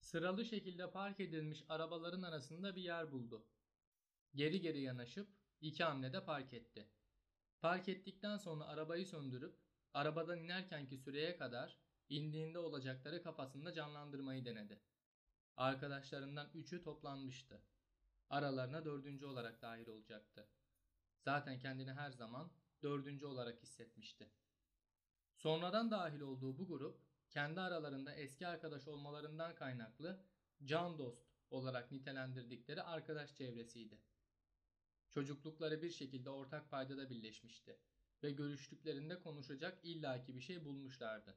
Sıralı şekilde park edilmiş arabaların arasında bir yer buldu. Geri geri yanaşıp iki hamlede park etti. Park ettikten sonra arabayı söndürüp arabadan inerkenki süreye kadar indiğinde olacakları kafasında canlandırmayı denedi. Arkadaşlarından üçü toplanmıştı. Aralarına dördüncü olarak dahil olacaktı. Zaten kendini her zaman dördüncü olarak hissetmişti. Sonradan dahil olduğu bu grup kendi aralarında eski arkadaş olmalarından kaynaklı can dost olarak nitelendirdikleri arkadaş çevresiydi. Çocuklukları bir şekilde ortak paydada birleşmişti ve görüştüklerinde konuşacak illaki bir şey bulmuşlardı.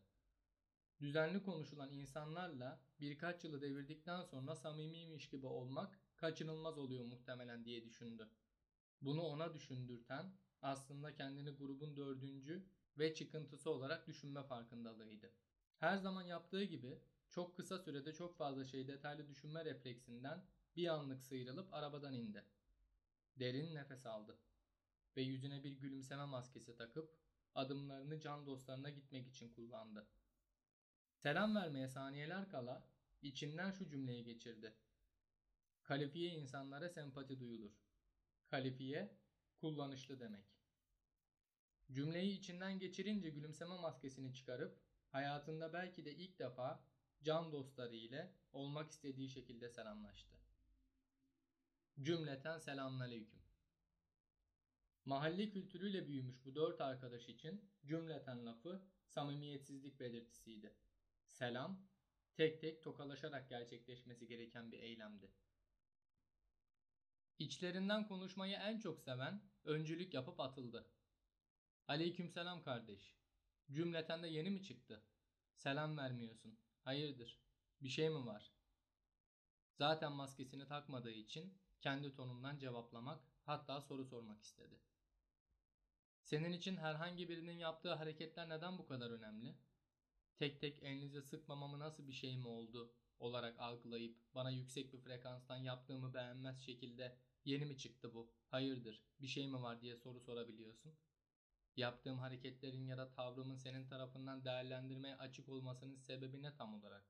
Düzenli konuşulan insanlarla birkaç yılı devirdikten sonra samimiymiş gibi olmak kaçınılmaz oluyor muhtemelen diye düşündü. Bunu ona düşündürten aslında kendini grubun dördüncü ve çıkıntısı olarak düşünme farkındalığıydı. Her zaman yaptığı gibi çok kısa sürede çok fazla şey detaylı düşünme refleksinden bir anlık sıyrılıp arabadan indi. Derin nefes aldı ve yüzüne bir gülümseme maskesi takıp adımlarını can dostlarına gitmek için kullandı. Selam vermeye saniyeler kala içinden şu cümleyi geçirdi. Kalifiye insanlara sempati duyulur. Kalifiye kullanışlı demek. Cümleyi içinden geçirince gülümseme maskesini çıkarıp hayatında belki de ilk defa can dostları ile olmak istediği şekilde selamlaştı. Cümleten selamünaleyküm. Mahalle kültürüyle büyümüş bu dört arkadaş için cümleten lafı samimiyetsizlik belirtisiydi. Selam, tek tek tokalaşarak gerçekleşmesi gereken bir eylemdi. İçlerinden konuşmayı en çok seven öncülük yapıp atıldı. Aleykümselam kardeş. Cümleten de yeni mi çıktı? Selam vermiyorsun. Hayırdır? Bir şey mi var? Zaten maskesini takmadığı için kendi tonundan cevaplamak hatta soru sormak istedi. Senin için herhangi birinin yaptığı hareketler neden bu kadar önemli? Tek tek elinize sıkmamamı nasıl bir şey mi oldu olarak algılayıp bana yüksek bir frekanstan yaptığımı beğenmez şekilde yeni mi çıktı bu? Hayırdır? Bir şey mi var diye soru sorabiliyorsun. Yaptığım hareketlerin ya da tavrımın senin tarafından değerlendirmeye açık olmasının sebebi ne tam olarak?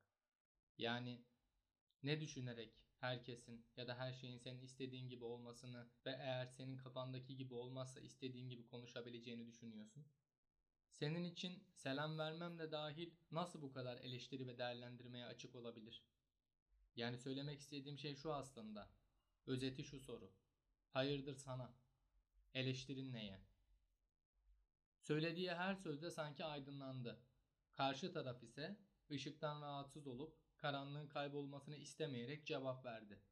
Yani ne düşünerek herkesin ya da her şeyin senin istediğin gibi olmasını ve eğer senin kafandaki gibi olmazsa istediğin gibi konuşabileceğini düşünüyorsun? Senin için selam vermem de dahil nasıl bu kadar eleştiri ve değerlendirmeye açık olabilir? Yani söylemek istediğim şey şu aslında. Özeti şu soru. Hayırdır sana? Eleştirin neye? Söylediği her sözde sanki aydınlandı. Karşı taraf ise ışıktan rahatsız olup karanlığın kaybolmasını istemeyerek cevap verdi.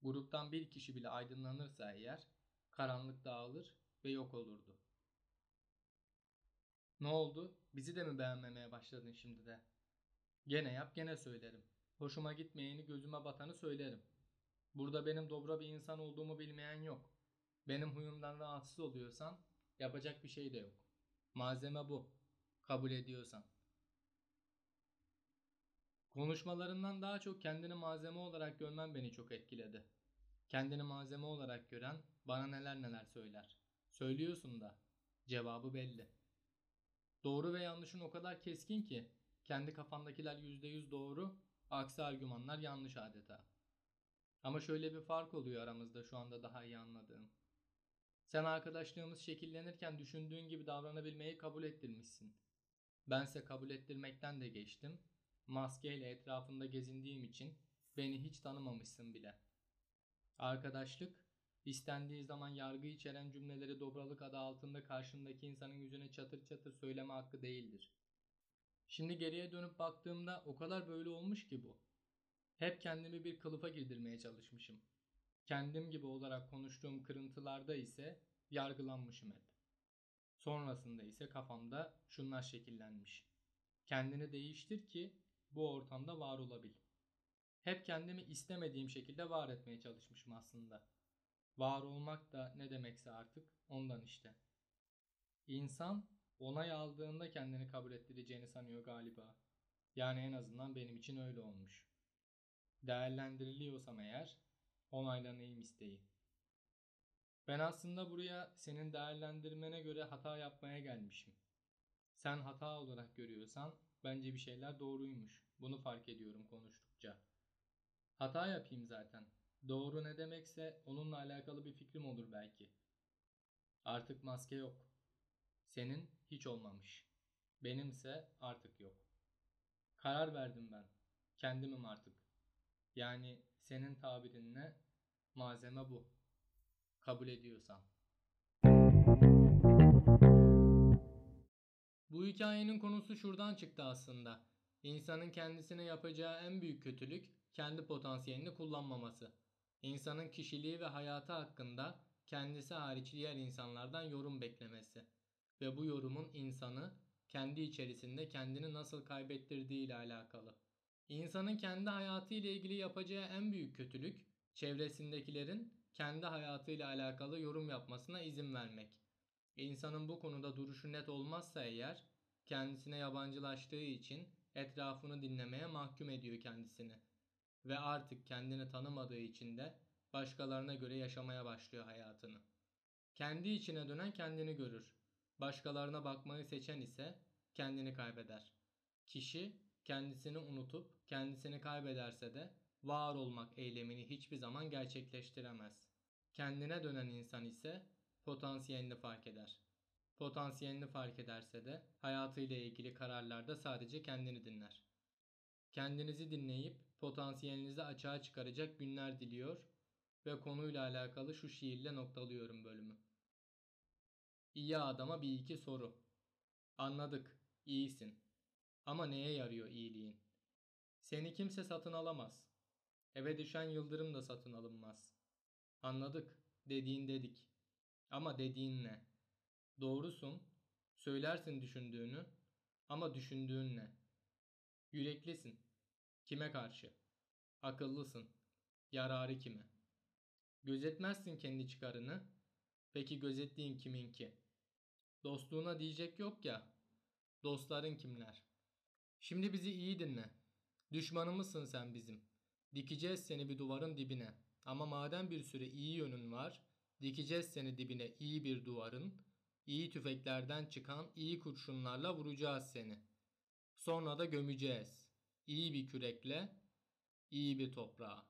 Gruptan bir kişi bile aydınlanırsa eğer karanlık dağılır ve yok olurdu. Ne oldu? Bizi de mi beğenmemeye başladın şimdi de? Gene yap gene söylerim. Hoşuma gitmeyeni gözüme batanı söylerim. Burada benim dobra bir insan olduğumu bilmeyen yok. Benim huyumdan rahatsız oluyorsan yapacak bir şey de yok. Malzeme bu. Kabul ediyorsan. Konuşmalarından daha çok kendini malzeme olarak görmen beni çok etkiledi. Kendini malzeme olarak gören bana neler neler söyler. Söylüyorsun da cevabı belli. Doğru ve yanlışın o kadar keskin ki kendi kafandakiler %100 doğru, aksi argümanlar yanlış adeta. Ama şöyle bir fark oluyor aramızda şu anda daha iyi anladığım. Sen arkadaşlığımız şekillenirken düşündüğün gibi davranabilmeyi kabul ettirmişsin. Bense kabul ettirmekten de geçtim. Maskeyle etrafında gezindiğim için beni hiç tanımamışsın bile. Arkadaşlık, istendiği zaman yargı içeren cümleleri dobralık adı altında karşındaki insanın yüzüne çatır çatır söyleme hakkı değildir. Şimdi geriye dönüp baktığımda o kadar böyle olmuş ki bu. Hep kendimi bir kılıfa girdirmeye çalışmışım. Kendim gibi olarak konuştuğum kırıntılarda ise yargılanmışım hep. Sonrasında ise kafamda şunlar şekillenmiş. Kendini değiştir ki bu ortamda var olabil. Hep kendimi istemediğim şekilde var etmeye çalışmışım aslında. Var olmak da ne demekse artık ondan işte. İnsan onay aldığında kendini kabul ettireceğini sanıyor galiba. Yani en azından benim için öyle olmuş. Değerlendiriliyorsam eğer onaylanayım isteği. Ben aslında buraya senin değerlendirmene göre hata yapmaya gelmişim. Sen hata olarak görüyorsan bence bir şeyler doğruymuş. Bunu fark ediyorum konuştukça. Hata yapayım zaten. Doğru ne demekse onunla alakalı bir fikrim olur belki. Artık maske yok. Senin hiç olmamış. Benimse artık yok. Karar verdim ben. Kendimim artık. Yani senin tabirinle malzeme bu. Kabul ediyorsan. Bu hikayenin konusu şuradan çıktı aslında. İnsanın kendisine yapacağı en büyük kötülük kendi potansiyelini kullanmaması. İnsanın kişiliği ve hayatı hakkında kendisi hariç diğer insanlardan yorum beklemesi. Ve bu yorumun insanı kendi içerisinde kendini nasıl kaybettirdiği ile alakalı. İnsanın kendi hayatı ile ilgili yapacağı en büyük kötülük çevresindekilerin kendi hayatıyla alakalı yorum yapmasına izin vermek. İnsanın bu konuda duruşu net olmazsa eğer kendisine yabancılaştığı için etrafını dinlemeye mahkum ediyor kendisini. Ve artık kendini tanımadığı için de başkalarına göre yaşamaya başlıyor hayatını. Kendi içine dönen kendini görür. Başkalarına bakmayı seçen ise kendini kaybeder. Kişi kendisini unutup kendisini kaybederse de var olmak eylemini hiçbir zaman gerçekleştiremez. Kendine dönen insan ise potansiyelini fark eder. Potansiyelini fark ederse de hayatıyla ilgili kararlarda sadece kendini dinler. Kendinizi dinleyip potansiyelinizi açığa çıkaracak günler diliyor ve konuyla alakalı şu şiirle noktalıyorum bölümü. İyi adama bir iki soru. Anladık, iyisin. Ama neye yarıyor iyiliğin? Seni kimse satın alamaz. Eve düşen yıldırım da satın alınmaz. Anladık, dediğin dedik. Ama dediğin ne? Doğrusun, söylersin düşündüğünü ama düşündüğün ne? Yüreklisin. Kime karşı? Akıllısın. Yararı kime? Gözetmezsin kendi çıkarını. Peki gözettiğin kiminki? Dostluğuna diyecek yok ya. Dostların kimler? Şimdi bizi iyi dinle. Düşmanımızsın sen bizim. Dikeceğiz seni bir duvarın dibine. Ama madem bir süre iyi yönün var, dikeceğiz seni dibine iyi bir duvarın, iyi tüfeklerden çıkan iyi kurşunlarla vuracağız seni. Sonra da gömeceğiz. İyi bir kürekle, iyi bir toprağa.